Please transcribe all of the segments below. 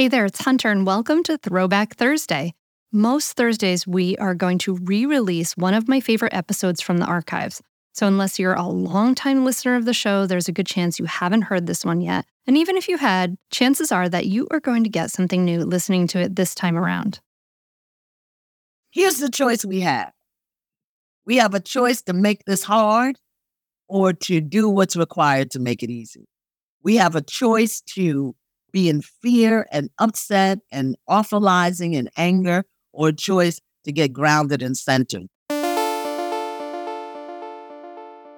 Hey there, it's Hunter, and welcome to Throwback Thursday. Most Thursdays, we are going to re release one of my favorite episodes from the archives. So, unless you're a longtime listener of the show, there's a good chance you haven't heard this one yet. And even if you had, chances are that you are going to get something new listening to it this time around. Here's the choice we have we have a choice to make this hard or to do what's required to make it easy. We have a choice to be in fear and upset and awfulizing and anger, or choice to get grounded and centered.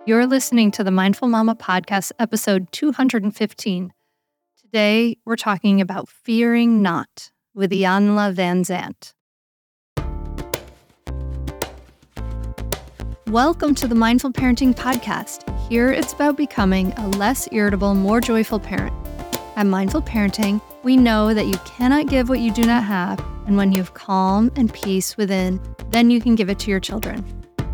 You're listening to the Mindful Mama Podcast, episode 215. Today, we're talking about fearing not with Iyanla Vanzant. Welcome to the Mindful Parenting Podcast. Here, it's about becoming a less irritable, more joyful parent. At Mindful Parenting, we know that you cannot give what you do not have, and when you have calm and peace within, then you can give it to your children.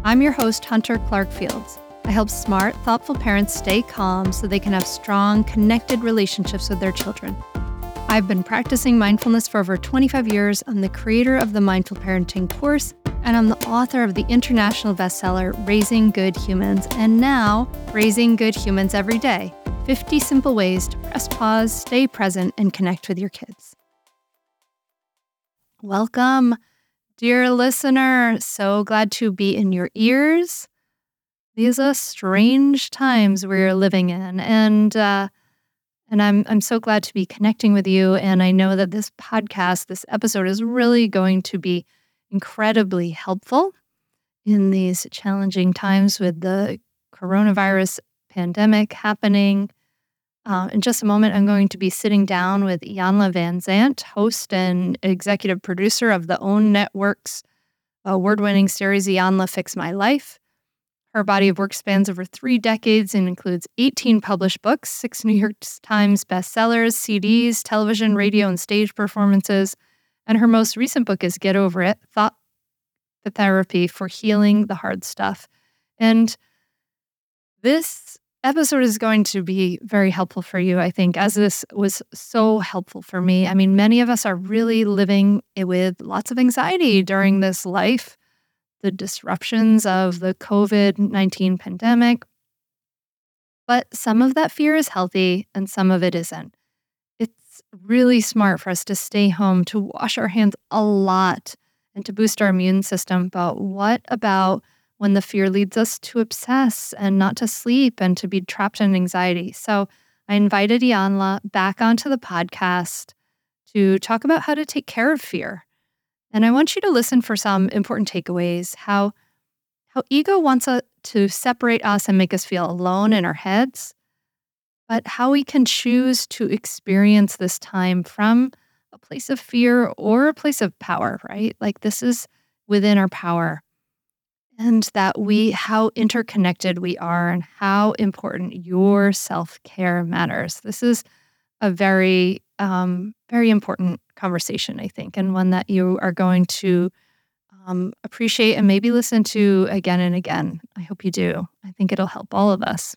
I'm your host, Hunter Clarke-Fields. I help smart, thoughtful parents stay calm so they can have strong, connected relationships with their children. I've been practicing mindfulness for over 25 years. I'm the creator of the Mindful Parenting course, and I'm the author of the international bestseller, Raising Good Humans, and now Raising Good Humans Every Day 50 Simple Ways to Press Pause, Stay Present, and Connect with Your Kids. Welcome, dear listener. So glad to be in your ears these are strange times we're living in, and uh, and I'm I'm so glad to be connecting with you. And I know that this podcast, this episode, is really going to be incredibly helpful in these challenging times with the coronavirus pandemic happening. Uh, in just a moment, I'm going to be sitting down with Iyanla Vanzant, host and executive producer of the OWN Network's award winning series Iyanla Fix My Life. Her body of work spans over three decades and includes 18 published books, six New York Times bestsellers, CDs, television, radio, and stage performances. And her most recent book is Get Over It Thought the Therapy for Healing the Hard Stuff. And this episode is going to be very helpful for you, I think, as this was so helpful for me. I mean, many of us are really living with lots of anxiety during this life the disruptions of the COVID 19 pandemic. But some of that fear is healthy and some of it isn't. It's really smart for us to stay home, to wash our hands a lot, and to boost our immune system. But what about when the fear leads us to obsess and not to sleep and to be trapped in anxiety? So I invited Iyanla back onto the podcast to talk about how to take care of fear and I want you to listen for some important takeaways how how ego wants to separate us and make us feel alone in our heads, but how we can choose to experience this time from a place of fear or a place of power, right? Like this is within our power. And that we, how interconnected we are, and how important your self care matters. This is a very, um, very important conversation, I think, and one that you are going to um, appreciate and maybe listen to again and again. I hope you do. I think it'll help all of us.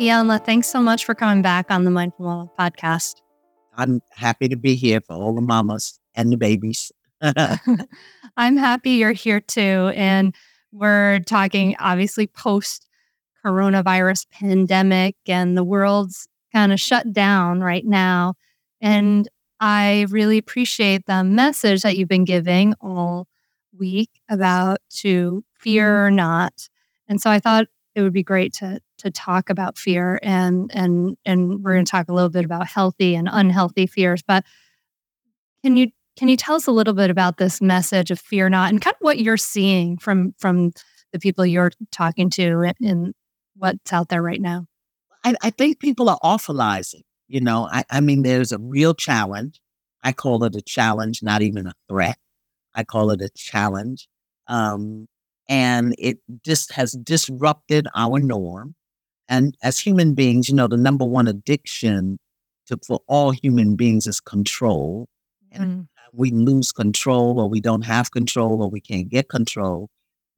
Iyanla, thanks so much for coming back on the Mindful Mama podcast. I'm happy to be here for all the mamas and the babies. I'm happy you're here too. And we're talking obviously post coronavirus pandemic and the world's kind of shut down right now. And I really appreciate the message that you've been giving all week about to fear or not. And so I thought it would be great to to talk about fear and and and we're going to talk a little bit about healthy and unhealthy fears. But can you can you tell us a little bit about this message of fear not and kind of what you're seeing from from the people you're talking to and what's out there right now? I, I think people are awfulizing. You know, I, I mean, there's a real challenge. I call it a challenge, not even a threat. I call it a challenge. Um, and it just has disrupted our norm. And as human beings, you know, the number one addiction to, for all human beings is control. And mm. we lose control, or we don't have control, or we can't get control.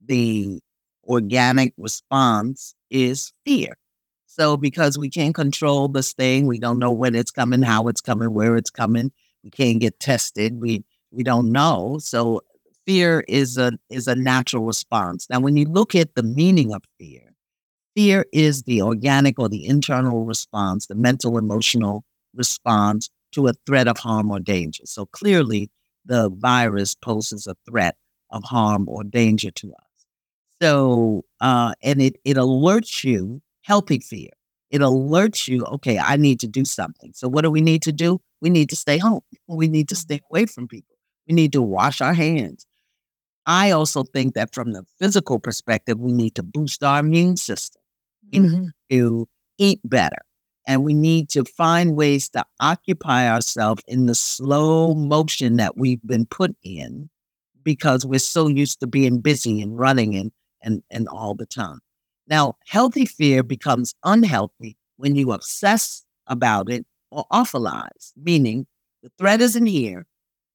The organic response is fear. So because we can't control this thing, we don't know when it's coming, how it's coming, where it's coming. We can't get tested. We we don't know. So fear is a is a natural response. Now, when you look at the meaning of fear, fear is the organic or the internal response, the mental emotional response to a threat of harm or danger. So clearly, the virus poses a threat of harm or danger to us. So, uh, and it it alerts you healthy fear. It alerts you, okay, I need to do something. So, what do we need to do? We need to stay home. We need to stay away from people. We need to wash our hands. I also think that from the physical perspective, we need to boost our immune system mm-hmm. to eat better. And we need to find ways to occupy ourselves in the slow motion that we've been put in because we're so used to being busy and running and, and, and all the time. Now, healthy fear becomes unhealthy when you obsess about it or awfulize, meaning the threat isn't here,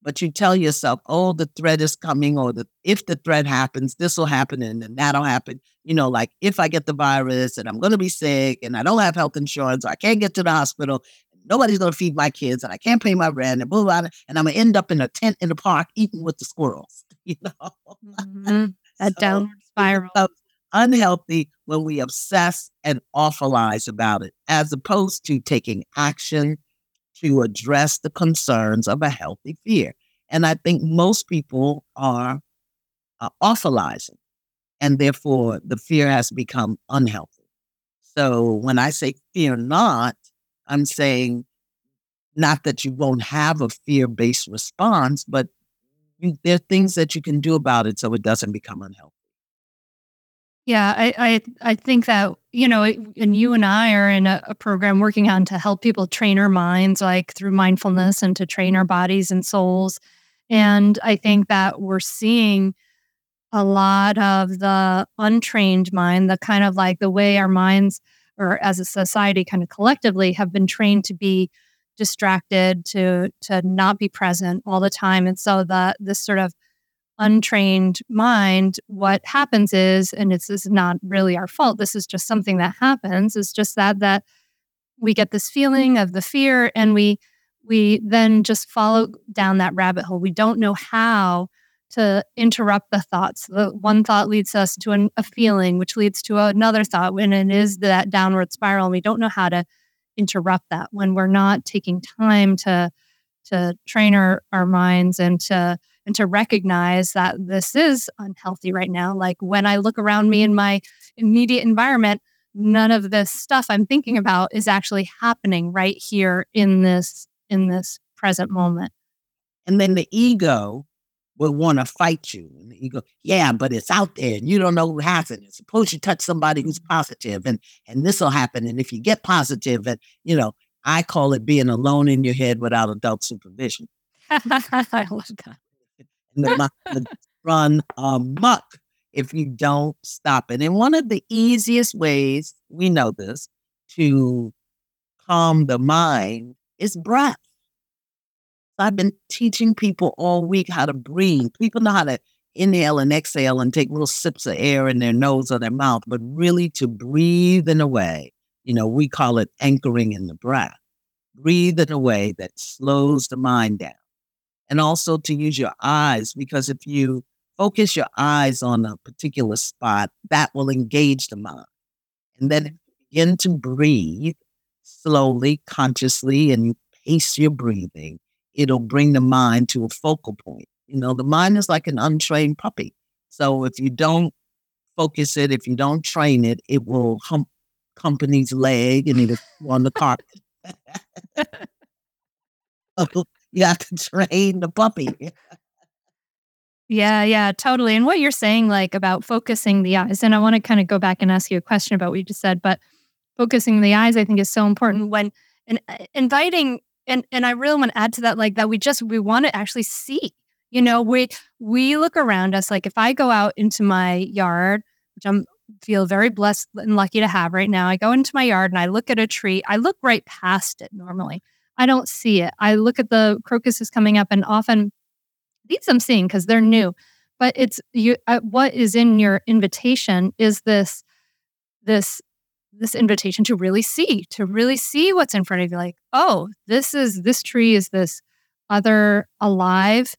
but you tell yourself, oh, the threat is coming, or the, if the threat happens, this will happen and then that'll happen. You know, like if I get the virus and I'm going to be sick and I don't have health insurance, or I can't get to the hospital, nobody's going to feed my kids and I can't pay my rent and blah, blah, blah, and I'm going to end up in a tent in the park eating with the squirrels, you know? Mm-hmm. That so, downward spiral unhealthy when we obsess and awfulize about it, as opposed to taking action to address the concerns of a healthy fear. And I think most people are uh, awfulizing, and therefore the fear has become unhealthy. So when I say fear not, I'm saying not that you won't have a fear based response, but you, there are things that you can do about it so it doesn't become unhealthy. Yeah, I, I, I think that you know, and you and I are in a, a, program working on to help people train our minds, like through mindfulness, and to train our bodies and souls. And I think that we're seeing a lot of the untrained mind, the kind of like the way our minds, or as a society, kind of collectively, have been trained to be distracted, to to not be present all the time, and so the this sort of untrained mind, what happens is, and this is not really our fault, this is just something that happens, is just that that we get this feeling of the fear and we we then just follow down that rabbit hole. We don't know how to interrupt the thoughts. The one thought leads us to an, a feeling, which leads to another thought, and it is that downward spiral. And we don't know how to interrupt that when we're not taking time to to train our, our minds and to and to recognize that this is unhealthy right now. Like when I look around me in mm-hmm. my immediate environment, none of this stuff I'm thinking about is actually happening right here in this in this present moment. And then the ego will want to fight you. And the ego, yeah, but it's out there and you don't know what happened. Suppose you touch somebody who's mm-hmm. positive and and this will happen. And if you get positive, and you know, I call it being alone in your head without adult supervision. I love that run amok if you don't stop it. And one of the easiest ways, we know this, to calm the mind is breath. I've been teaching people all week how to breathe. People know how to inhale and exhale and take little sips of air in their nose or their mouth, but really to breathe in a way, you know, we call it anchoring in the breath. Breathe in a way that slows the mind down and also to use your eyes because if you focus your eyes on a particular spot, that will engage the mind. And then begin to breathe slowly, consciously, and you pace your breathing, it'll bring the mind to a focal point. You know, the mind is like an untrained puppy. So if you don't focus it, if you don't train it, it will hump company's leg and it'll on the carpet. Oh. You have to train the puppy. Yeah, yeah, totally. And what you're saying, like about focusing the eyes, and I want to kind of go back and ask you a question about what you just said, but focusing the eyes, I think, is so important when and uh, inviting, and and I really want to add to that, like that we just we want to actually see. You know, we we look around us. Like if I go out into my yard, which I'm feel very blessed and lucky to have right now. I go into my yard and I look at a tree. I look right past it normally. I don't see it. I look at the crocuses coming up, and often these I'm seeing because they're new. But it's you. Uh, what is in your invitation is this this this invitation to really see, to really see what's in front of you. Like, oh, this is this tree is this other alive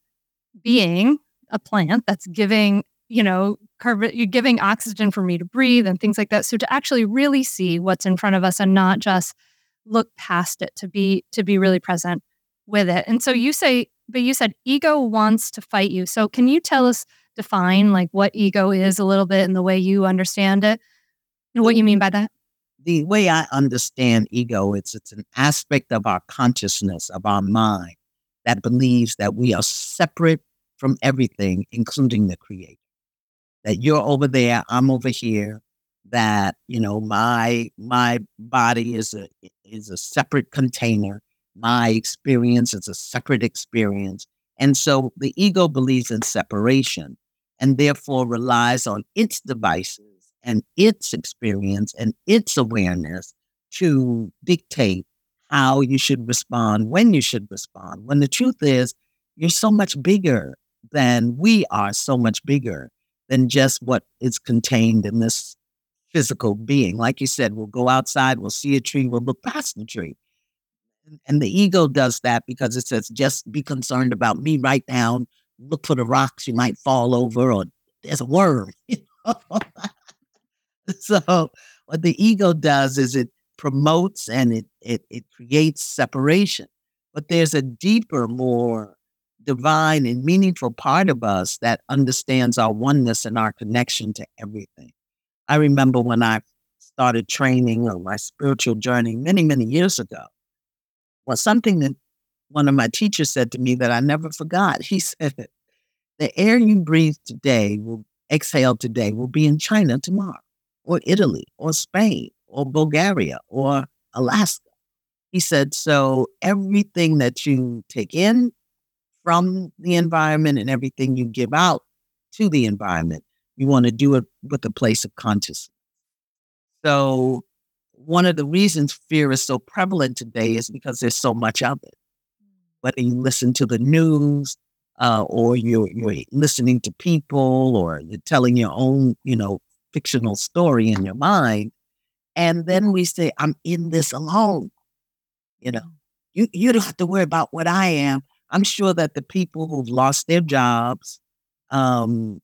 being, a plant that's giving you know, carbon, you're giving oxygen for me to breathe and things like that. So to actually really see what's in front of us and not just look past it, to be to be really present with it. And so you say, but you said ego wants to fight you. So can you tell us, define like what ego is a little bit in the way you understand it and what you mean by that? The way I understand ego, it's it's an aspect of our consciousness, of our mind that believes that we are separate from everything, including the creator that you're over there, I'm over here, that, you know, my my body is a is a separate container. My experience is a separate experience. And so the ego believes in separation and therefore relies on its devices and its experience and its awareness to dictate how you should respond, when you should respond. When the truth is, you're so much bigger than we are, so much bigger than just what is contained in this physical being. Like you said, we'll go outside, we'll see a tree, we'll look past the tree. And the ego does that because it says, just be concerned about me right now. Look for the rocks you might fall over, or there's a worm. so, what the ego does is it promotes and it, it, it creates separation. But there's a deeper, more divine and meaningful part of us that understands our oneness and our connection to everything. I remember when I started training on my spiritual journey many, many years ago, was something that one of my teachers said to me that I never forgot. He said, The air you breathe today will exhale today will be in China tomorrow, or Italy, or Spain, or Bulgaria, or Alaska. He said, So everything that you take in from the environment and everything you give out to the environment. You want to do it with a place of consciousness. So, one of the reasons fear is so prevalent today is because there's so much of it. Whether you listen to the news, uh, or you're, you're listening to people, or you're telling your own, you know, fictional story in your mind, and then we say, "I'm in this alone." You know, you you don't have to worry about what I am. I'm sure that the people who've lost their jobs um,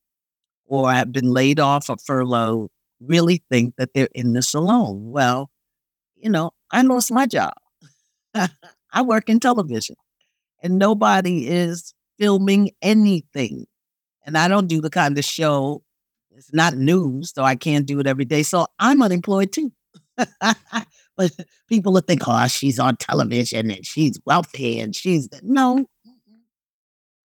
or have been laid off or furloughed really think that they're in this alone. Well, you know, I lost my job. I work in television and nobody is filming anything. And I don't do the kind of show, it's not news, so I can't do it every day. So I'm unemployed too. but people will think, oh, she's on television and she's wealthy and she's no,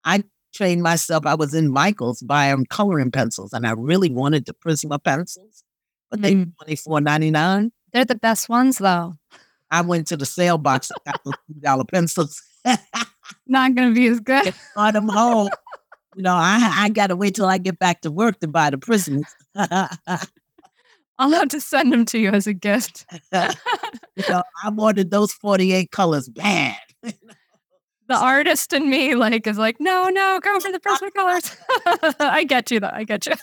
I trained myself. I was in Michael's buying coloring pencils, and I really wanted the Prisma pencils, but they were mm. twenty four ninety nine. They're the best ones, though. I went to the sale box and got those two dollar pencils. Not going to be as good. Brought them home. You know, I I got to wait till I get back to work to buy the Prismas. I'll have to send them to you as a gift. you know, I wanted those forty eight colors bad the artist in me like is like, no, no, go for the Prisma colors. I get you though. I get you.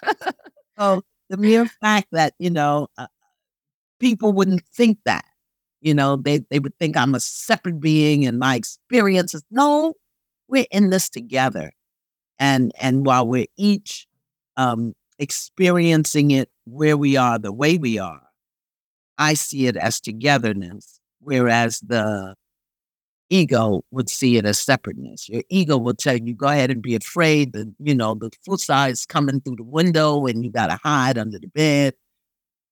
oh, the mere fact that you know uh, people wouldn't think that, you know, they they would think I'm a separate being and my experiences. No, we're in this together, and and while we're each um, experiencing it where we are, the way we are, I see it as togetherness. Whereas the ego would see it as separateness. Your ego will tell you, go ahead and be afraid that, you know, the Fusar is coming through the window and you got to hide under the bed.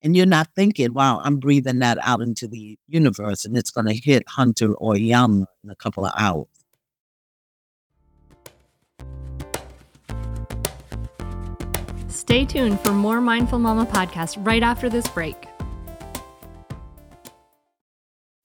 And you're not thinking, wow, I'm breathing that out into the universe and it's going to hit Hunter or Yama in a couple of hours. Stay tuned for more Mindful Mama podcast right after this break.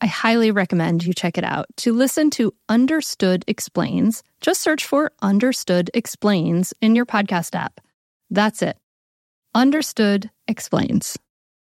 I highly recommend you check it out. To listen to Understood Explains, just search for Understood Explains in your podcast app. That's it. Understood Explains.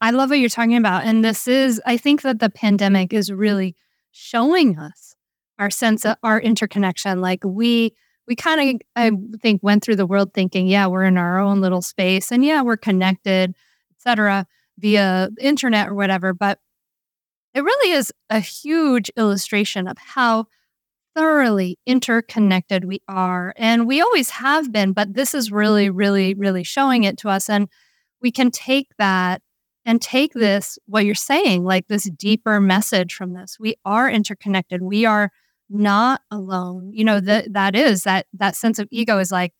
I love what you're talking about. And this is, I think that the pandemic is really showing us our sense of our interconnection. Like we, we kind of, I think, went through the world thinking, yeah, we're in our own little space and yeah, we're connected, etc., via internet or whatever. But it really is a huge illustration of how thoroughly interconnected we are. And we always have been, but this is really, really, really showing it to us. And we can take that and take this, what you're saying, like this deeper message from this. We are interconnected. We are not alone. You know, that that is that that sense of ego is like,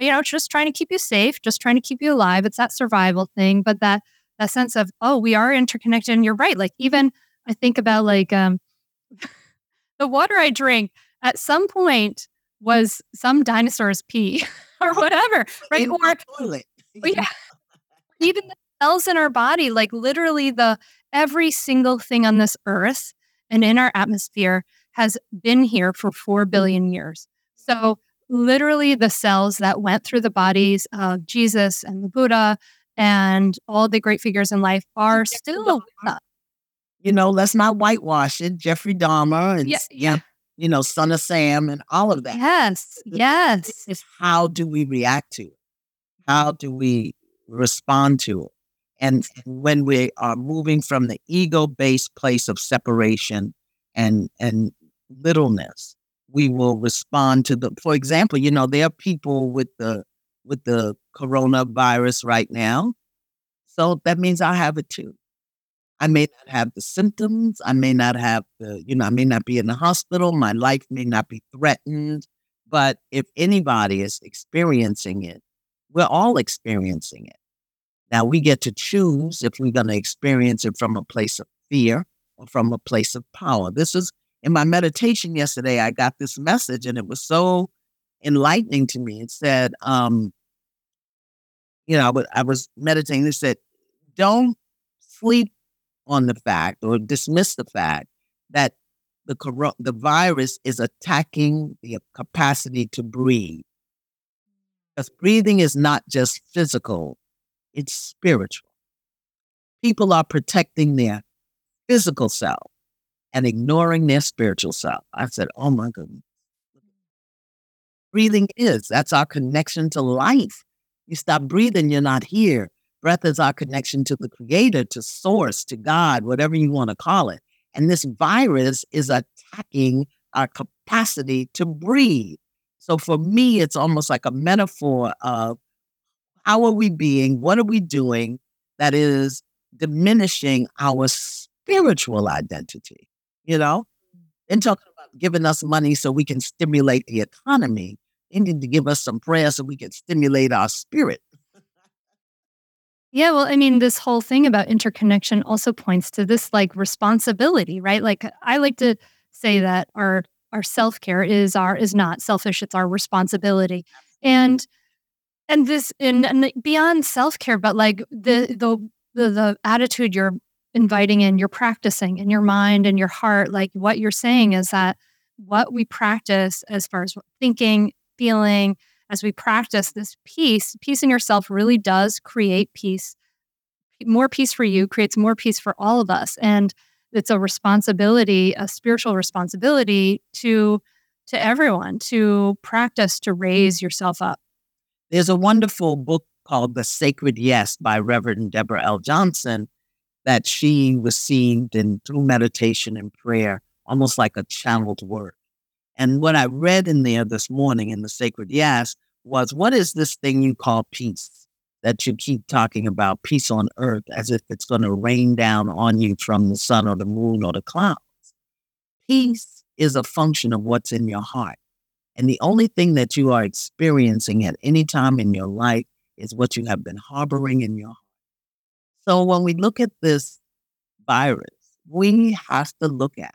you know, just trying to keep you safe, just trying to keep you alive. It's that survival thing. But that that sense of, oh, we are interconnected. And you're right. Like even I think about like um the water I drink at some point was some dinosaur's pee or whatever. Right. or yeah. even the cells in our body, like literally the every single thing on this earth and in our atmosphere has been here for 4 mm-hmm. billion years. So literally the cells that went through the bodies of Jesus and the Buddha and all the great figures in life are still You know, let's not whitewash it. Jeffrey Dahmer and yeah, yeah. you know, Son of Sam and all of that. Yes. Yes. Is how do we react to it? How do we respond to it? And when we are moving from the ego based place of separation and, and littleness, we will respond to the, for example, you know, there are people with the, with the coronavirus right now. So that means I have it too. I may not have the symptoms. I may not have the, you know, I may not be in the hospital. My life may not be threatened. But if anybody is experiencing it, we're all experiencing it. Now we get to choose if we're going to experience it from a place of fear or from a place of power. This is in my meditation yesterday. I got this message and it was so enlightening to me. It said, um, you know, I was meditating. It said, don't sleep on the fact or dismiss the fact that the coro- the virus is attacking the capacity to breathe. Because breathing is not just physical, it's spiritual. People are protecting their physical self and ignoring their spiritual self. I said, oh my goodness. Breathing is, that's our connection to life. You stop breathing, you're not here. Breath is our connection to the creator, to source, to God, whatever you want to call it. And this virus is attacking our capacity to breathe. So for me, it's almost like a metaphor of how are we being? What are we doing that is diminishing our spiritual identity? You know, and talking about giving us money so we can stimulate the economy. They need to give us some prayer so we can stimulate our spirit. Yeah, well, I mean, this whole thing about interconnection also points to this like responsibility, right? Like I like to say that our our self-care is our is not selfish, it's our responsibility. And and this and, and beyond self-care, but like the mm-hmm. the the, the attitude you're inviting in, you're practicing in your mind and your heart. Like what you're saying is that what we practice as far as thinking, feeling, as we practice this peace, peace in yourself really does create peace. More peace for you creates more peace for all of us. And it's a responsibility, a spiritual responsibility to to everyone to practice to mm-hmm. raise yourself up. There's a wonderful book called The Sacred Yes by Reverend Deborah L. Johnson that she received in through meditation and prayer, almost like a channeled word. And what I read in there this morning in the Sacred Yes was what is this thing you call peace that you keep talking about, peace on earth, as if it's going to rain down on you from the sun or the moon or the clouds? Peace is a function of what's in your heart. And the only thing that you are experiencing at any time in your life is what you have been harboring in your heart. So when we look at this virus, we have to look at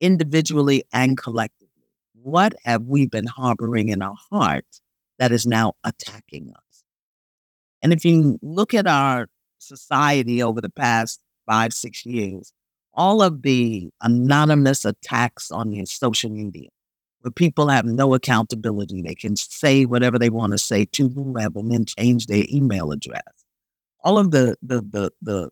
individually and collectively. What have we been harboring in our hearts that is now attacking us? And if you look at our society over the past five, six years, all of the anonymous attacks on your social media, where people have no accountability, they can say whatever they want to say to whoever and then change their email address all of the the the, the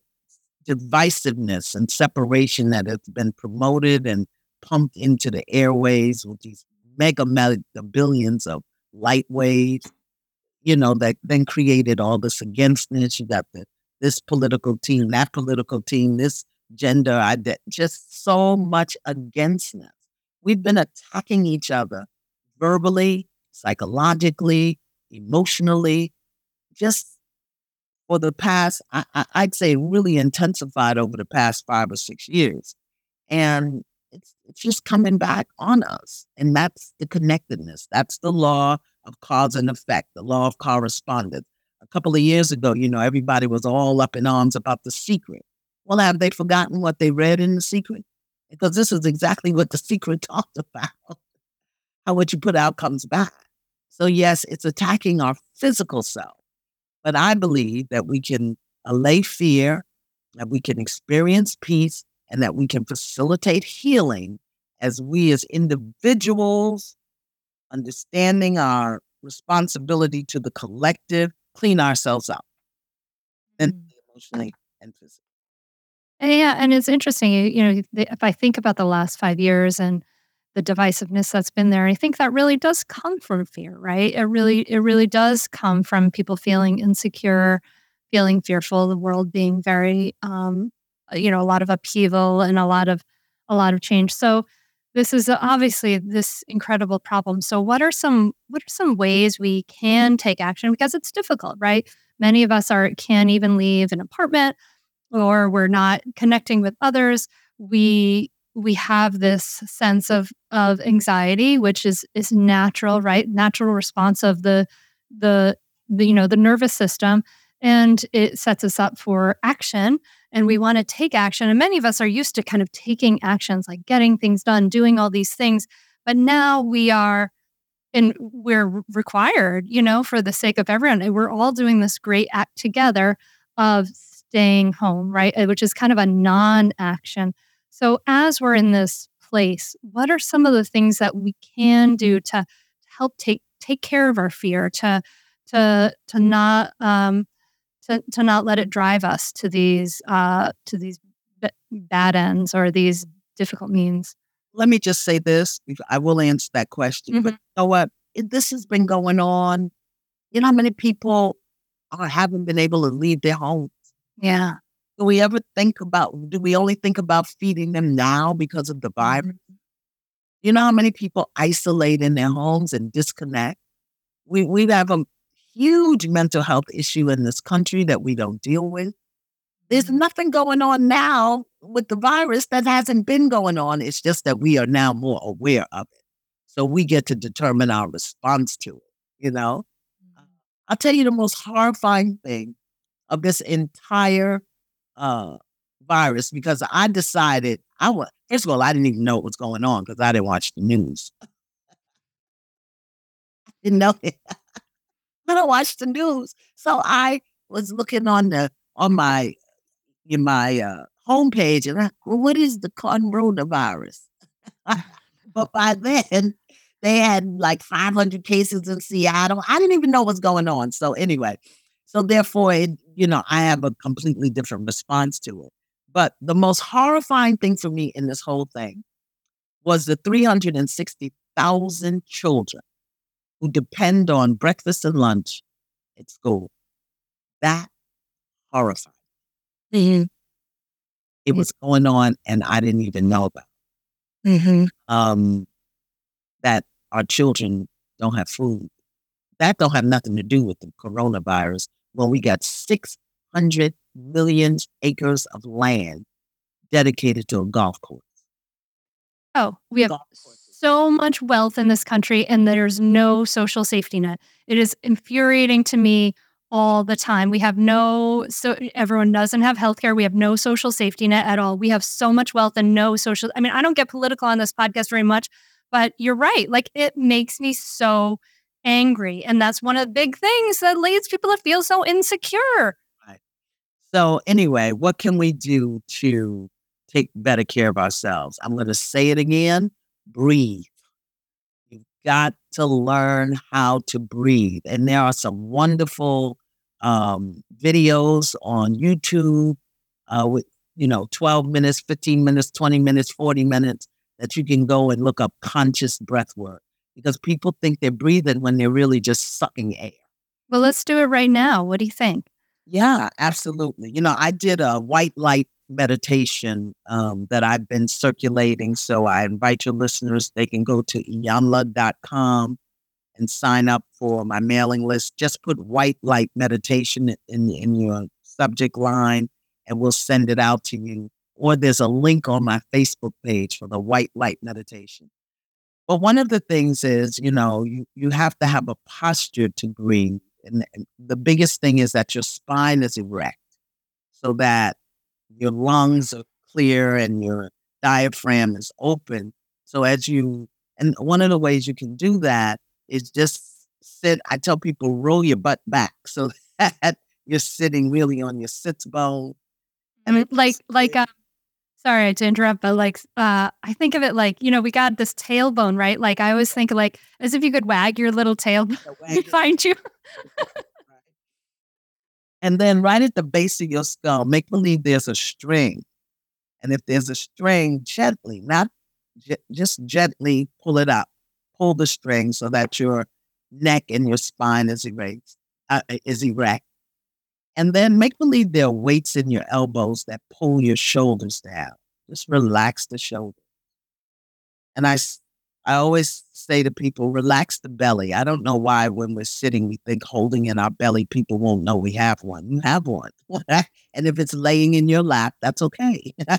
divisiveness and separation that has been promoted and pumped into the airways with these mega billions of light waves, you know, that then created all this againstness. You got the this political team, that political team, this gender identity, just so much againstness. We've been attacking each other verbally, psychologically, emotionally, just for the past, I, would say, really intensified over the past five or six years. And it's, it's just coming back on us. And that's the connectedness. That's the law of cause and effect, the law of correspondence. A couple of years ago, you know, everybody was all up in arms about the secret. Well, have they forgotten what they read in the secret? Because this is exactly what the secret talked about how what you put out comes back. So, yes, it's attacking our physical self but I believe that we can allay fear, that we can experience peace, and that we can facilitate healing as we as individuals, understanding our responsibility to the collective, clean ourselves up, and mm. emotionally and physically. Yeah, and it's interesting. You know, if I think about the last five years and the divisiveness that's been there. I think that really does come from fear, right? It really, it really does come from people feeling insecure, feeling fearful, the world being very, um, you know, a lot of upheaval and a lot of, a lot of change. So this is obviously this incredible problem. So what are some, what are some ways we can take action? Because it's difficult, right? Many of us are can't even leave an apartment, or we're not connecting with others. We we have this sense of of anxiety which is is natural right? Natural response of the the, the you know the nervous system. And it sets us up for action and we want to take action. And many of us are used to kind of taking actions like getting things done doing all these things. But now we are and we're required you know for the sake of everyone. And we're all doing this great act together of staying home right which is kind of a non-action so, as we're in this place, what are some of the things that we can do to help take take care of our fear, to to to not um, to to not let it drive us to these uh, to these b- bad ends or these difficult means? Let me just say this. I will answer that question. Mm-hmm. But you know what? This has been going on. You know how many people are, haven't been able to leave their homes? Yeah. Do we ever think about, do we only think about feeding them now because of the virus? Mm-hmm. You know how many people isolate in their homes and disconnect? We, we have a huge mental health issue in this country that we don't deal with. There's mm-hmm. nothing going on now with the virus that hasn't been going on. It's just that we are now more aware of it. So we get to determine our response to it, you know? Mm-hmm. I'll tell you the most horrifying thing of this entire uh, virus because I decided I was first of all I didn't even know what was going on because I didn't watch the news. I didn't know it. I don't watch the news, so I was looking on the on my in my uh, homepage and I, well, what is the coronavirus? but by then they had like 500 cases in Seattle. I didn't even know what's going on. So anyway, so therefore, it, you know, I have a completely different response to it. But the most horrifying thing for me in this whole thing was the 360,000 children who depend on breakfast and lunch at school. That horrified. Mm-hmm. It was going on and I didn't even know about. Mm-hmm. Um, that our children don't have food. That don't have nothing to do with the coronavirus when we got 600 million acres of land dedicated to a golf course. Oh, we have so much wealth in this country and there's no social safety net. It is infuriating to me all the time. We have no so everyone doesn't have healthcare. We have no social safety net at all. We have so much wealth and no social I mean, I don't get political on this podcast very much, but you're right. Like it makes me so angry. And that's one of the big things that leads people to feel so insecure. Right. So, anyway, what can we do to take better care of ourselves? I'm going to say it again breathe. You've got to learn how to breathe. And there are some wonderful um, videos on YouTube uh, with, you know, 12 minutes, 15 minutes, 20 minutes, 40 minutes that you can go and look up conscious breath work because people think they're breathing when they're really just sucking air. Well, let's do it right now. What do you think? Yeah, absolutely. You know, I did a white light meditation um, that I've been circulating. So I invite your listeners, they can go to iyanla.com and sign up for my mailing list. Just put white light meditation in, in your subject line and we'll send it out to you. Or there's a link on my Facebook page for the white light meditation. But one of the things is, you know, you, you have to have a posture to breathe. And, and the biggest thing is that your spine is erect so that your lungs are clear and your diaphragm is open. So as you, and one of the ways you can do that is just sit. I tell people roll your butt back so that you're sitting really on your sits bone. I mean, like, like, um, sorry to interrupt, but like uh, I think of it like, you know, we got this tailbone, right? Like I always think like as if you could wag your little tail find you. and then right at the base of your skull, make believe there's a string. And if there's a string, gently, not just gently pull it up. Pull the string so that your neck and your spine is erect. Uh, is erect. And then make believe there are weights in your elbows that pull your shoulders down. Just relax the shoulders. And I, I always say to people, relax the belly. I don't know why when we're sitting, we think holding in our belly, people won't know we have one. You have one. and if it's laying in your lap, that's okay.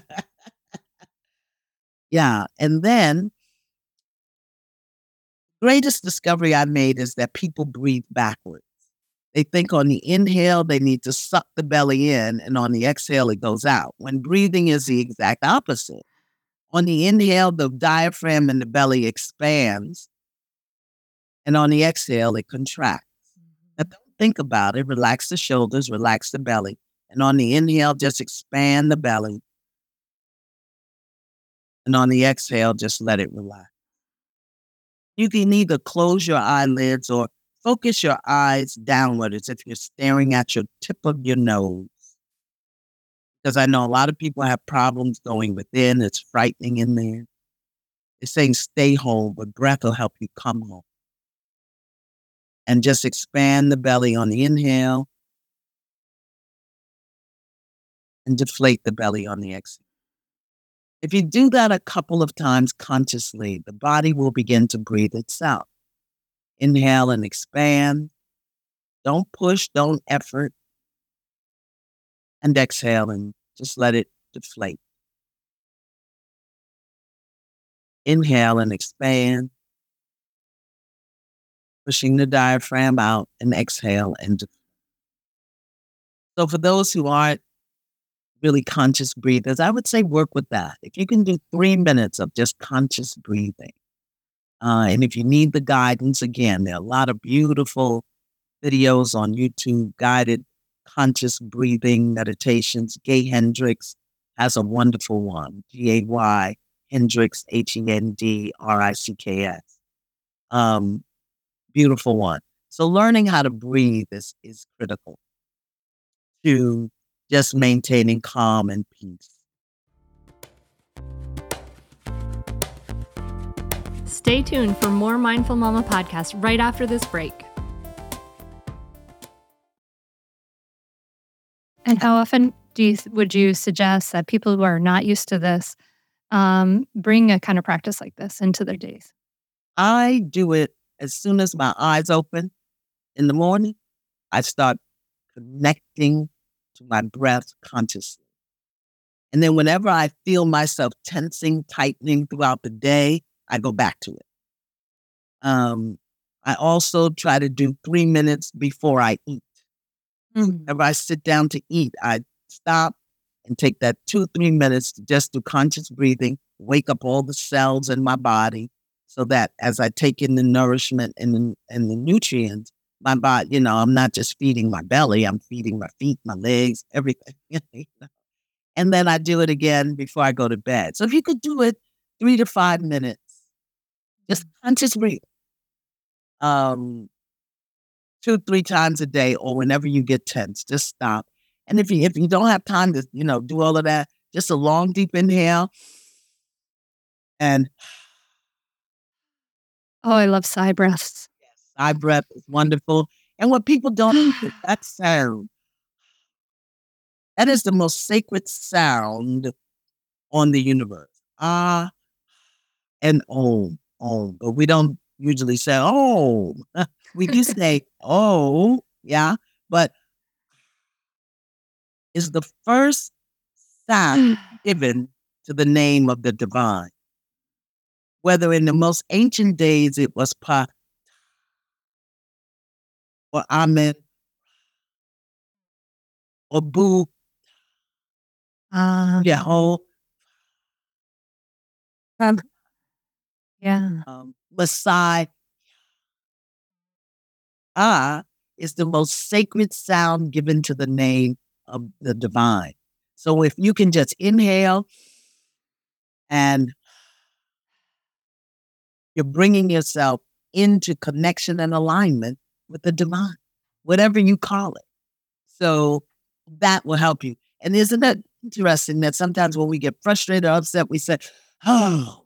yeah. And then greatest discovery I made is that people breathe backwards. They think on the inhale, they need to suck the belly in, and on the exhale, it goes out. When breathing is the exact opposite. On the inhale, the diaphragm and the belly expands, and on the exhale, it contracts. Now, mm-hmm. don't think about it. Relax the shoulders, relax the belly. And on the inhale, just expand the belly. And on the exhale, just let it relax. You can either close your eyelids or focus your eyes downward as if you're staring at your tip of your nose. Because I know a lot of people have problems going within, it's frightening in there. It's saying stay home, but breath will help you come home. And just expand the belly on the inhale and deflate the belly on the exhale. If you do that a couple of times consciously, the body will begin to breathe itself. Inhale and expand. Don't push, don't effort. And exhale and just let it deflate. Inhale and expand. Pushing the diaphragm out and exhale and deflate. So, for those who aren't really conscious breathers, I would say work with that. If you can do three minutes of just conscious breathing, uh, and if you need the guidance, again, there are a lot of beautiful videos on YouTube, guided conscious breathing meditations. Gay Hendricks has a wonderful one, G A Y Hendricks, H E N D R I C K S. Um, beautiful one. So learning how to breathe is, is critical to just maintaining calm and peace. Stay tuned for more Mindful Mama podcast right after this break. And how often do you, would you suggest that people who are not used to this um, bring a kind of practice like this into their days? I do it as soon as my eyes open in the morning. I start connecting to my breath consciously. And then whenever I feel myself tensing, tightening throughout the day, I go back to it. Um, I also try to do three minutes before I eat. Mm-hmm. Whenever I sit down to eat, I stop and take that two, three minutes to just do conscious breathing, wake up all the cells in my body so that as I take in the nourishment and the, and the nutrients, my body, you know, I'm not just feeding my belly, I'm feeding my feet, my legs, everything. and then I do it again before I go to bed. So if you could do it three to five minutes, just conscious breathe. Um, two, three times a day, or whenever you get tense, just stop. And if you if you don't have time to, you know, do all of that, just a long deep inhale and Oh, I love sigh breaths. Yes, sigh breath is wonderful. And what people don't that sound. That is the most sacred sound on the universe. Ah and om, om. But we don't usually say, oh. we do say, oh, yeah. But is the first sound given to the name of the divine. Whether in the most ancient days it was Pa or Amen or Bu. Uh, yeah, oh, um, yeah. Um, Messiah. Ah is the most sacred sound given to the name of the divine. So if you can just inhale and you're bringing yourself into connection and alignment with the divine, whatever you call it. So that will help you. And isn't that interesting that sometimes when we get frustrated or upset, we say, oh.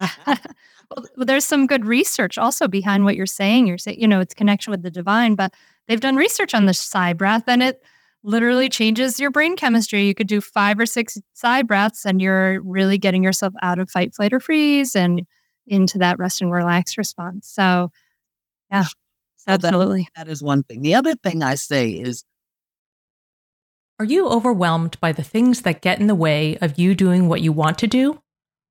Well, there's some good research also behind what you're saying. You're saying, you know, it's connection with the divine, but they've done research on the sigh breath and it literally changes your brain chemistry. You could do five or six sigh breaths and you're really getting yourself out of fight, flight, or freeze and into that rest and relax response. So, yeah, so absolutely. That, that is one thing. The other thing I say is Are you overwhelmed by the things that get in the way of you doing what you want to do?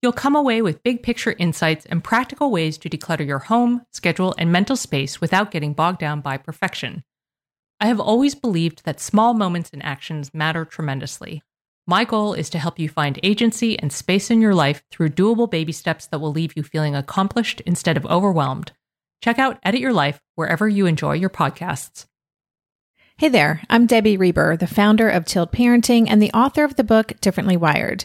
You'll come away with big picture insights and practical ways to declutter your home, schedule, and mental space without getting bogged down by perfection. I have always believed that small moments and actions matter tremendously. My goal is to help you find agency and space in your life through doable baby steps that will leave you feeling accomplished instead of overwhelmed. Check out Edit Your Life wherever you enjoy your podcasts. Hey there, I'm Debbie Reber, the founder of Tilt Parenting and the author of the book Differently Wired.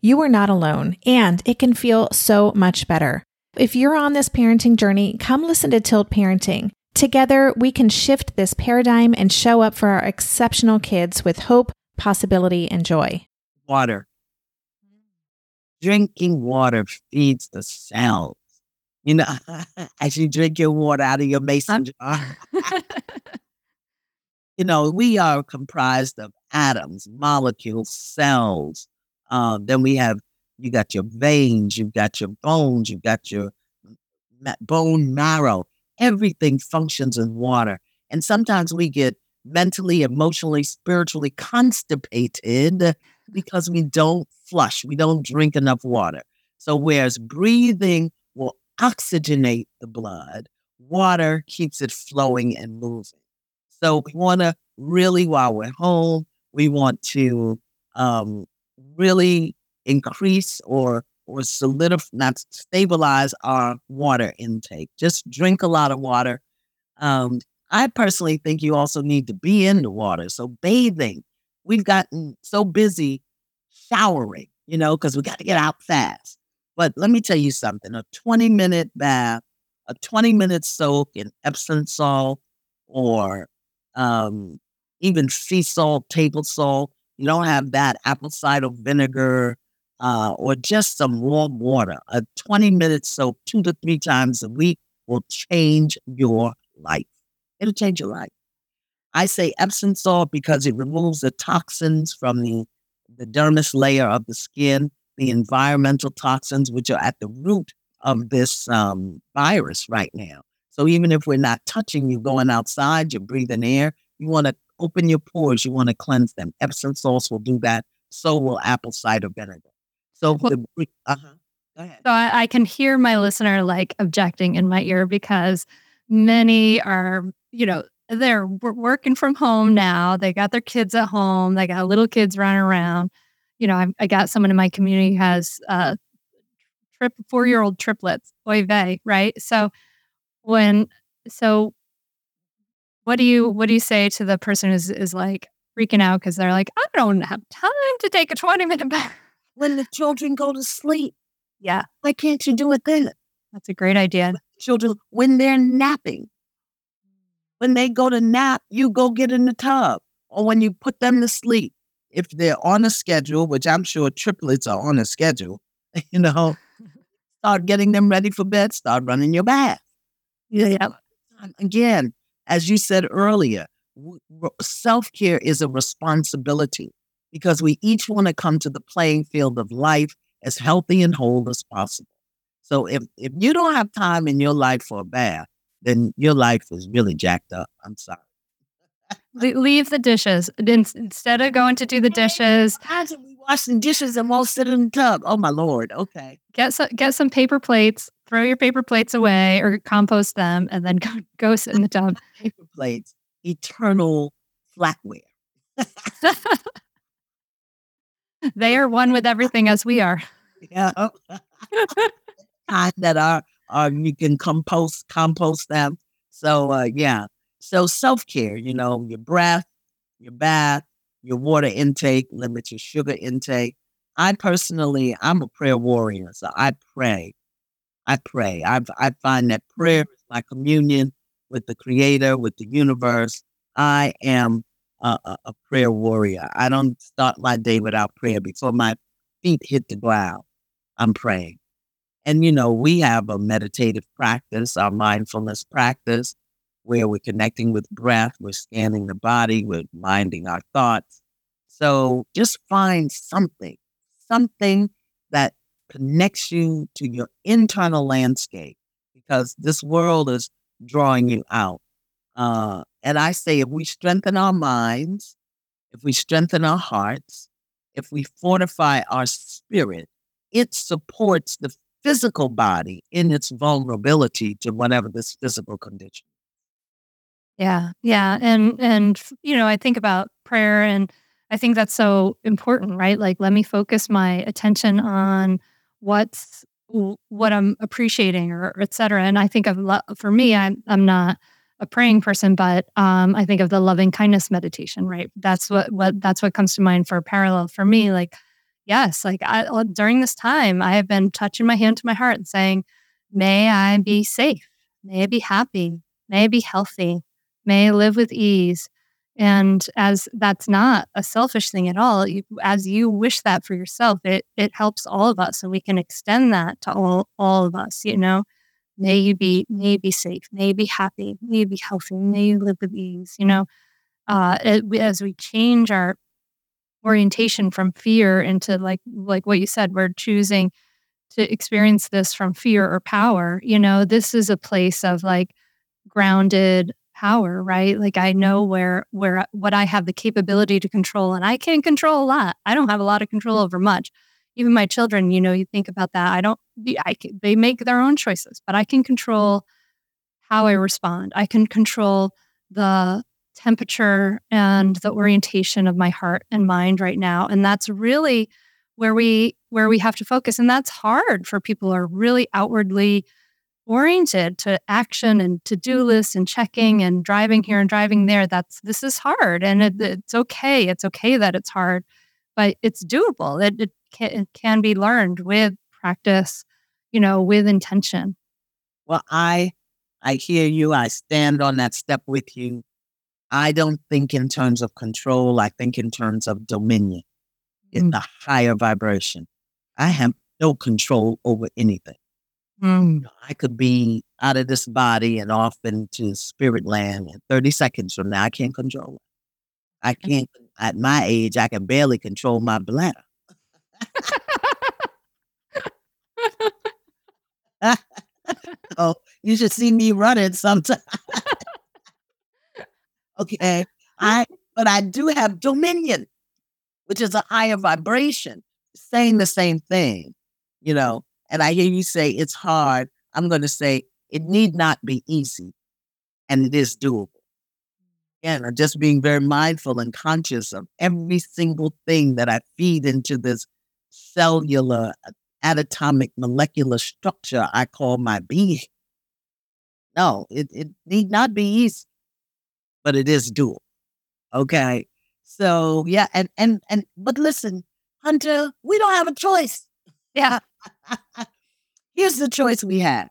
you are not alone, and it can feel so much better. If you're on this parenting journey, come listen to Tilt Parenting. Together, we can shift this paradigm and show up for our exceptional kids with hope, possibility, and joy. Water. Drinking water feeds the cells. You know, as you drink your water out of your mason jar. you know, we are comprised of atoms, molecules, cells. Um, then we have, you got your veins, you've got your bones, you've got your bone marrow. Everything functions in water. And sometimes we get mentally, emotionally, spiritually constipated because we don't flush, we don't drink enough water. So, whereas breathing will oxygenate the blood, water keeps it flowing and moving. So we want to really, while we're home, we want to um, really increase or or solidify, not stabilize our water intake. Just drink a lot of water. Um, I personally think you also need to be in the water. So bathing, we've gotten so busy showering, you know, because we got to get out fast. But let me tell you something: a twenty minute bath, a twenty minute soak in Epsom salt, or um, even sea salt, table salt. You don't have that apple cider vinegar uh, or just some warm water. A 20 minute soak two to three times a week will change your life. It'll change your life. I say Epsom salt because it removes the toxins from the, the dermis layer of the skin, the environmental toxins, which are at the root of this um, virus right now. So even if we're not touching you going outside, you're breathing air, you want to open your pores, you want to cleanse them. Epsom salts will do that. So will apple cider vinegar. So Well- the uh-huh. Go ahead. So I, I can hear my listener like objecting in my ear because many are, you know, they're working from home now. They got their kids at home. They got little kids running around. You know, I, I got someone in my community who has uh, trip four year old triplets. Oy vey, right? So when so what do you what do you say to the person who's is like freaking out because they're like, I don't have time to take a 20 minute bath. When the children go to sleep, Yeah, why can't you do it then? that's a great idea. Children, when they're napping, when they go to nap, you go get in the tub. Or when you put them to sleep, if they're on a schedule, which I'm sure triplets are on a schedule, you know, start getting them ready for bed, start running your bath. Yeah. Again, as you said earlier, self care is a responsibility because we each want to come to the playing field of life as healthy and whole as possible. So if, if you don't have time in your life for a bath, then your life is really jacked up. I'm sorry. Leave the dishes instead of going to do the dishes. Imagine we wash the dishes and won't sit in the tub. Oh my lord. Okay. Get some get some paper plates. Throw your paper plates away or compost them, and then go go sit in the tub. Paper plates, eternal flatware. they are one with everything as we are. Yeah. kind that are are you can compost compost them. So uh yeah. So self care, you know, your breath, your bath, your water intake, limit your sugar intake. I personally, I'm a prayer warrior, so I pray. I pray. I I find that prayer is my communion with the Creator, with the universe. I am a, a, a prayer warrior. I don't start my day without prayer. Before my feet hit the ground, I'm praying. And you know, we have a meditative practice, our mindfulness practice, where we're connecting with breath, we're scanning the body, we're minding our thoughts. So just find something, something that connects you to your internal landscape because this world is drawing you out. Uh, and I say, if we strengthen our minds, if we strengthen our hearts, if we fortify our spirit, it supports the physical body in its vulnerability to whatever this physical condition. Yeah, yeah, and and you know, I think about prayer, and I think that's so important, right? Like, let me focus my attention on what's what I'm appreciating, or et cetera. And I think of for me, I'm I'm not a praying person, but um, I think of the loving kindness meditation, right? That's what what that's what comes to mind for parallel for me. Like, yes, like I, during this time, I have been touching my hand to my heart and saying, "May I be safe. May I be happy. May I be healthy may live with ease. And as that's not a selfish thing at all, you, as you wish that for yourself, it it helps all of us, and we can extend that to all all of us. You know, may you be may you be safe, may you be happy, may you be healthy, may you live with ease. You know, uh, it, as we change our orientation from fear into like like what you said, we're choosing to experience this from fear or power. You know, this is a place of like grounded power, right? Like I know mm-hmm. where where what I have the capability to control and I can't control a lot. I don't have a lot of control over much. Even my children, you know, you think about that. I don't I can, they make their own choices, but I can control how I respond. I can control the temperature and the orientation of my heart and mind right now. And that's really where we where we have to focus and that's hard for people who are really outwardly oriented to action and to-do lists and checking and driving here and driving there that's this is hard and it, it's okay it's okay that it's hard but it's doable it, it, can, it can be learned with practice you know with intention. Well i i hear you i stand on that step with you. I don't think in terms of control i think in terms of dominion. Mm. in the higher vibration. I have no control over anything Mm. I could be out of this body and off into spirit land in 30 seconds from now. I can't control it. I can't, at my age, I can barely control my bladder. oh, you should see me running sometime. okay. I, but I do have dominion, which is a higher vibration, saying the same thing, you know and I hear you say it's hard, I'm going to say it need not be easy and it is doable. I'm just being very mindful and conscious of every single thing that I feed into this cellular, uh, atomic, molecular structure I call my being. No, it, it need not be easy, but it is doable. Okay. So yeah, and and and but listen, Hunter, we don't have a choice. Yeah. Here's the choice we have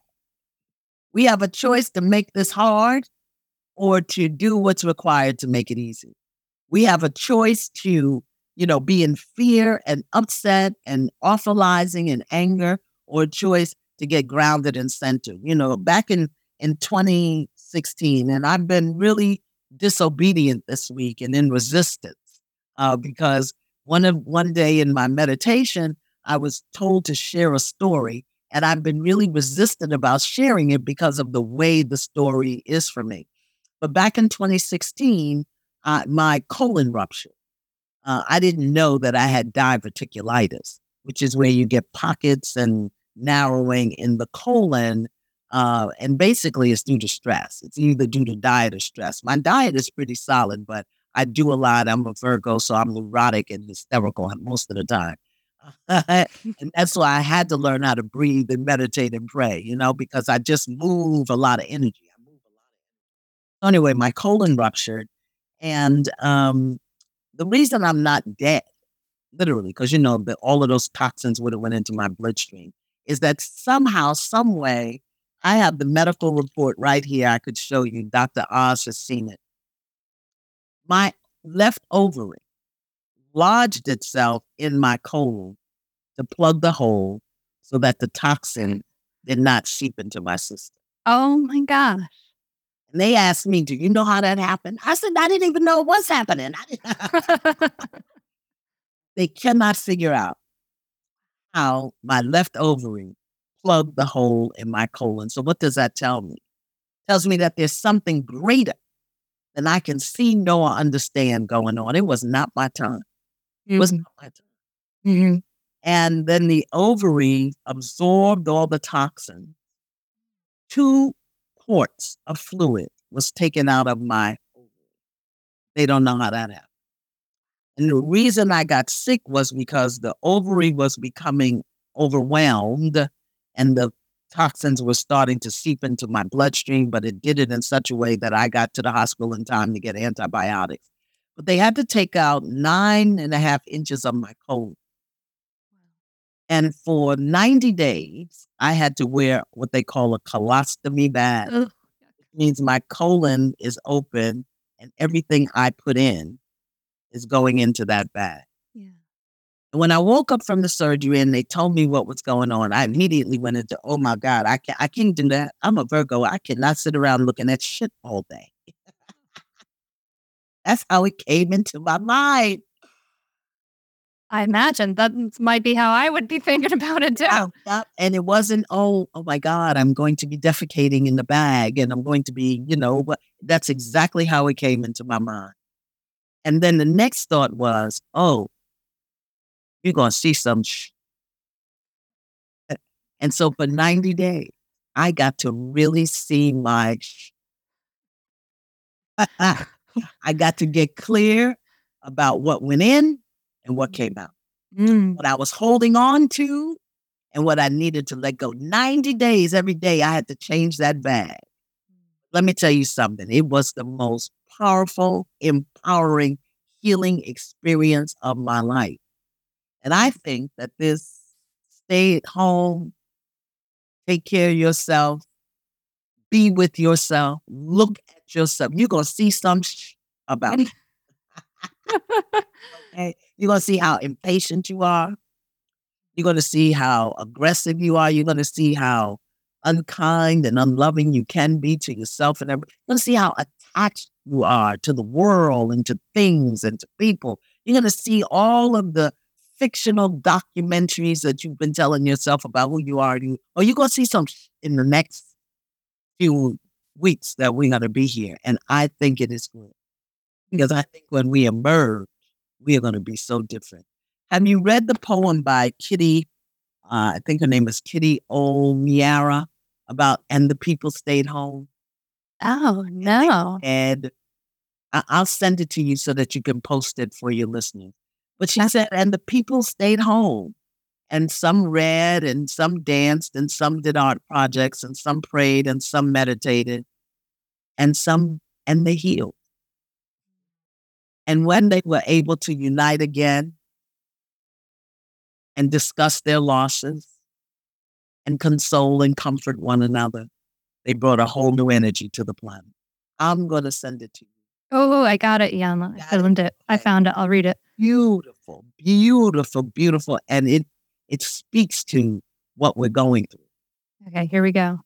we have a choice to make this hard or to do what's required to make it easy. We have a choice to, you know, be in fear and upset and awfulizing and anger, or a choice to get grounded and centered. You know, back in in 2016, and I've been really disobedient this week and in resistance uh, because one of one day in my meditation, I was told to share a story, and I've been really resistant about sharing it because of the way the story is for me. But back in 2016, uh, my colon ruptured. Uh, I didn't know that I had diverticulitis, which is where you get pockets and narrowing in the colon. Uh, and basically, it's due to stress. It's either due to diet or stress. My diet is pretty solid, but I do a lot. I'm a Virgo, so I'm neurotic and hysterical most of the time. And that's why I had to learn how to breathe and meditate and pray, you know, because I just move a lot of energy. I move a lot of energy. So Anyway, my colon ruptured. And um, the reason I'm not dead, literally, because you know that all of those toxins would have went into my bloodstream, is that somehow, some way, I have the medical report right here. I could show you. Dr. Oz has seen it. My left ovary lodged itself in my colon to plug the hole so that the toxin did not seep into my system. Oh my gosh. And they asked me, Do you know how that happened? I said, I didn't even know it was happening. they cannot figure out how my left ovary plugged the hole in my colon. So, what does that tell me? It tells me that there's something greater than I can see, know, or understand going on. It was not my time. It was not. Mhm. And then the ovary absorbed all the toxins. Two quarts of fluid was taken out of my ovary. They don't know how that happened. And the reason I got sick was because the ovary was becoming overwhelmed and the toxins were starting to seep into my bloodstream, but it did it in such a way that I got to the hospital in time to get antibiotics. But they had to take out nine and a half inches of my colon. And for 90 days, I had to wear what they call a colostomy bag. Ugh. It means my colon is open and everything I put in is going into that bag. Yeah. And when I woke up from the surgery and they told me what was going on, I immediately went into, oh my God, I can't, I can't do that. I'm a Virgo. I cannot sit around looking at shit all day. That's how it came into my mind. I imagine that might be how I would be thinking about it too. Yeah, yeah. And it wasn't, oh, oh my God, I'm going to be defecating in the bag and I'm going to be, you know, but that's exactly how it came into my mind. And then the next thought was, oh, you're going to see some. Sh-. And so for 90 days, I got to really see my. Sh- ah, ah. I got to get clear about what went in and what came out Mm. what I was holding on to and what I needed to let go. 90 days every day, I had to change that bag. Let me tell you something. It was the most powerful, empowering, healing experience of my life. And I think that this stay at home, take care of yourself, be with yourself, look at yourself. You're going to see some sh- about it. Okay? You're going to see how impatient you are. You're going to see how aggressive you are. You're going to see how unkind and unloving you can be to yourself and everything. You're going to see how attached you are to the world and to things and to people. You're going to see all of the fictional documentaries that you've been telling yourself about who you are. You, or you're going to see some sh- in the next few weeks that we're going to be here. And I think it is good because I think when we emerge, we are going to be so different. Have you read the poem by Kitty? Uh, I think her name is Kitty O'Meara about "And the People Stayed Home." Oh no. And I'll send it to you so that you can post it for your listeners. But she said, "And the people stayed home, and some read, and some danced, and some did art projects, and some prayed, and some meditated, and some and they healed." And when they were able to unite again and discuss their losses and console and comfort one another, they brought a whole new energy to the planet. I'm going to send it to you. Oh, I got it, Iyanla. I found it. I found it. I'll read it. Beautiful, beautiful, beautiful. And it, it speaks to what we're going through. Okay, here we go.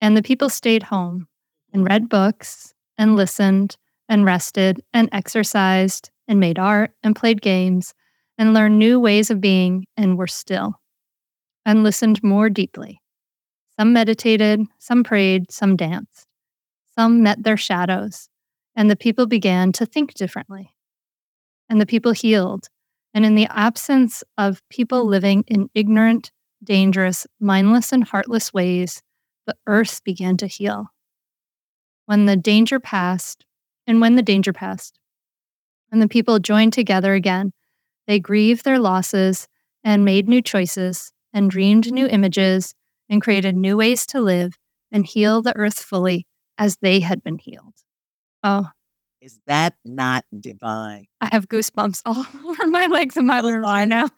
And the people stayed home and mm-hmm. read books and listened and rested and exercised and made art and played games and learned new ways of being and were still and listened more deeply. Some meditated, some prayed, some danced. Some met their shadows, and the people began to think differently. And the people healed. And in the absence of people living in ignorant, dangerous, mindless, and heartless ways, the earth began to heal. When the danger passed, and when the danger passed, and the people joined together again, they grieved their losses and made new choices and dreamed new images and created new ways to live and heal the earth fully as they had been healed. Oh, Is that not divine? I have goosebumps all over my legs and my line now.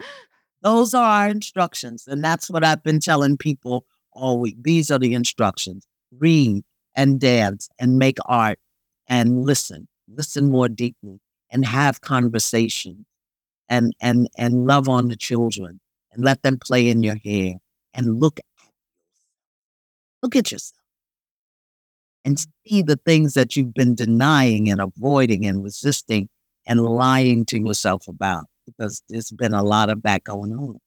Those are our instructions. And that's what I've been telling people all week. These are the instructions read and dance and make art and listen, listen more deeply and have conversation and, and, and love on the children and let them play in your hair and look at look at yourself and see the things that you've been denying and avoiding and resisting and lying to yourself about because there's been a lot of that going on.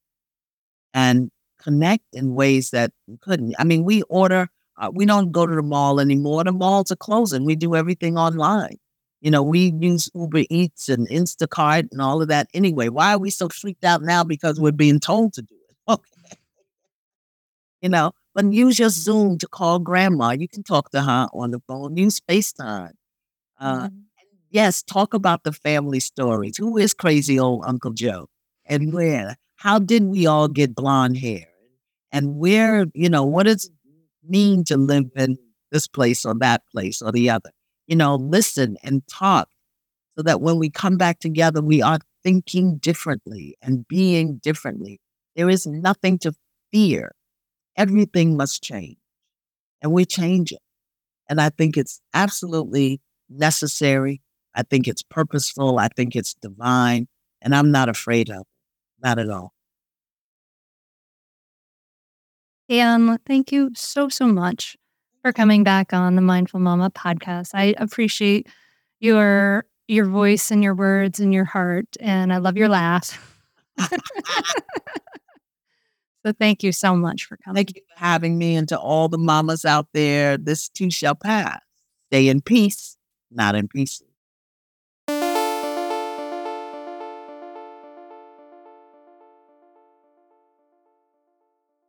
And connect in ways that we couldn't. I mean, we order, uh, we don't go to the mall anymore. The malls are closing. We do everything online. You know, we use Uber Eats and Instacart and all of that anyway. Why are we so freaked out now? Because we're being told to do it. Okay. You know, but use your Zoom to call grandma. You can talk to her on the phone. Use FaceTime. Uh, Mhm. Yes, talk about the family stories. Who is crazy old Uncle Joe? And where? How did we all get blonde hair? And where, you know, what does it mean to live in this place or that place or the other? You know, listen and talk so that when we come back together, we are thinking differently and being differently. There is nothing to fear. Everything must change. And we change it. And I think it's absolutely necessary. I think it's purposeful. I think it's divine. And I'm not afraid of it. Not at all. And thank you so, so much for coming back on the Mindful Mama podcast. I appreciate your your voice and your words and your heart, and I love your laugh. so thank you so much for coming. Thank you for having me and to all the mamas out there. This too shall pass. Stay in peace, not in pieces.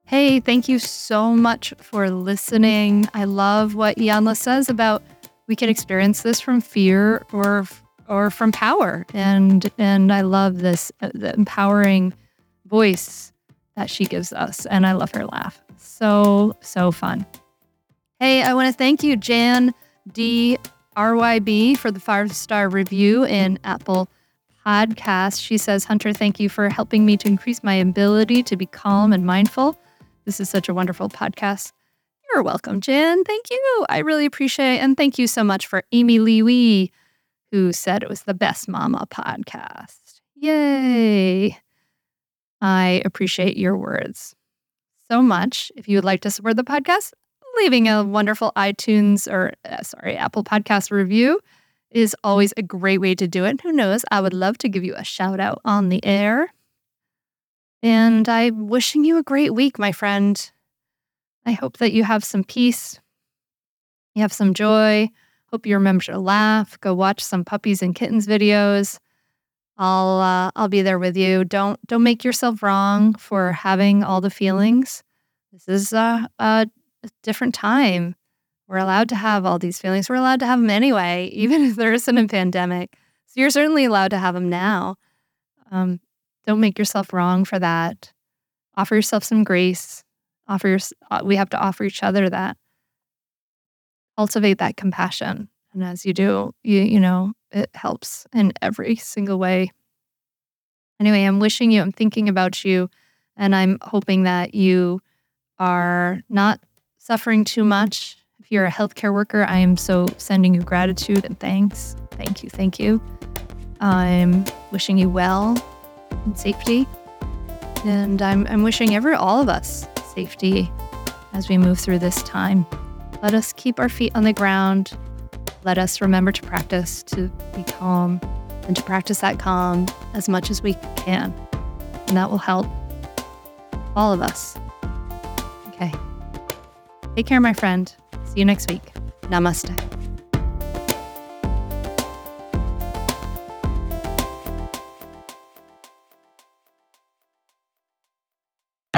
Hey, thank you so much for listening. I love what Iyanla says about we can experience this from fear or or from power, and and I love this uh, the empowering voice that she gives us, and I love her laugh. So so fun. Hey, I want to thank you, Jan D RYB, for the five star review in Apple Podcast. She says, Hunter, thank you for helping me to increase my ability to be calm and mindful. This is such a wonderful podcast. You're welcome, Jen. Thank you. I really appreciate it. And thank you so much for Amy Lee who said it was the best mama podcast. Yay. I appreciate your words so much. If you would like to support the podcast, leaving a wonderful iTunes or, uh, sorry, Apple Podcast review is always a great way to do it. Who knows? I would love to give you a shout out on the air. And I'm wishing you a great week, my friend. I hope that you have some peace, you have some joy. Hope you remember to laugh. Go watch some puppies and kittens videos. I'll uh, I'll be there with you. Don't don't make yourself wrong for having all the feelings. This is a, a different time. We're allowed to have all these feelings. We're allowed to have them anyway, even if there isn't a pandemic. So you're certainly allowed to have them now. Um, don't make yourself wrong for that. Offer yourself some grace. Offer your, uh, we have to offer each other that. Cultivate that compassion. And as you do, you you know, it helps in every single way. Anyway, I'm wishing you, I'm thinking about you, and I'm hoping that you are not suffering too much. If you're a healthcare worker, I am so sending you gratitude and thanks. Thank you, thank you. I'm wishing you well and safety. And I'm, I'm wishing every all of us safety as we move through this time. Let us keep our feet on the ground. Let us remember to practice to be calm and to practice that calm as much as we can. And that will help all of us. Okay. Take care, my friend. See you next week. Namaste.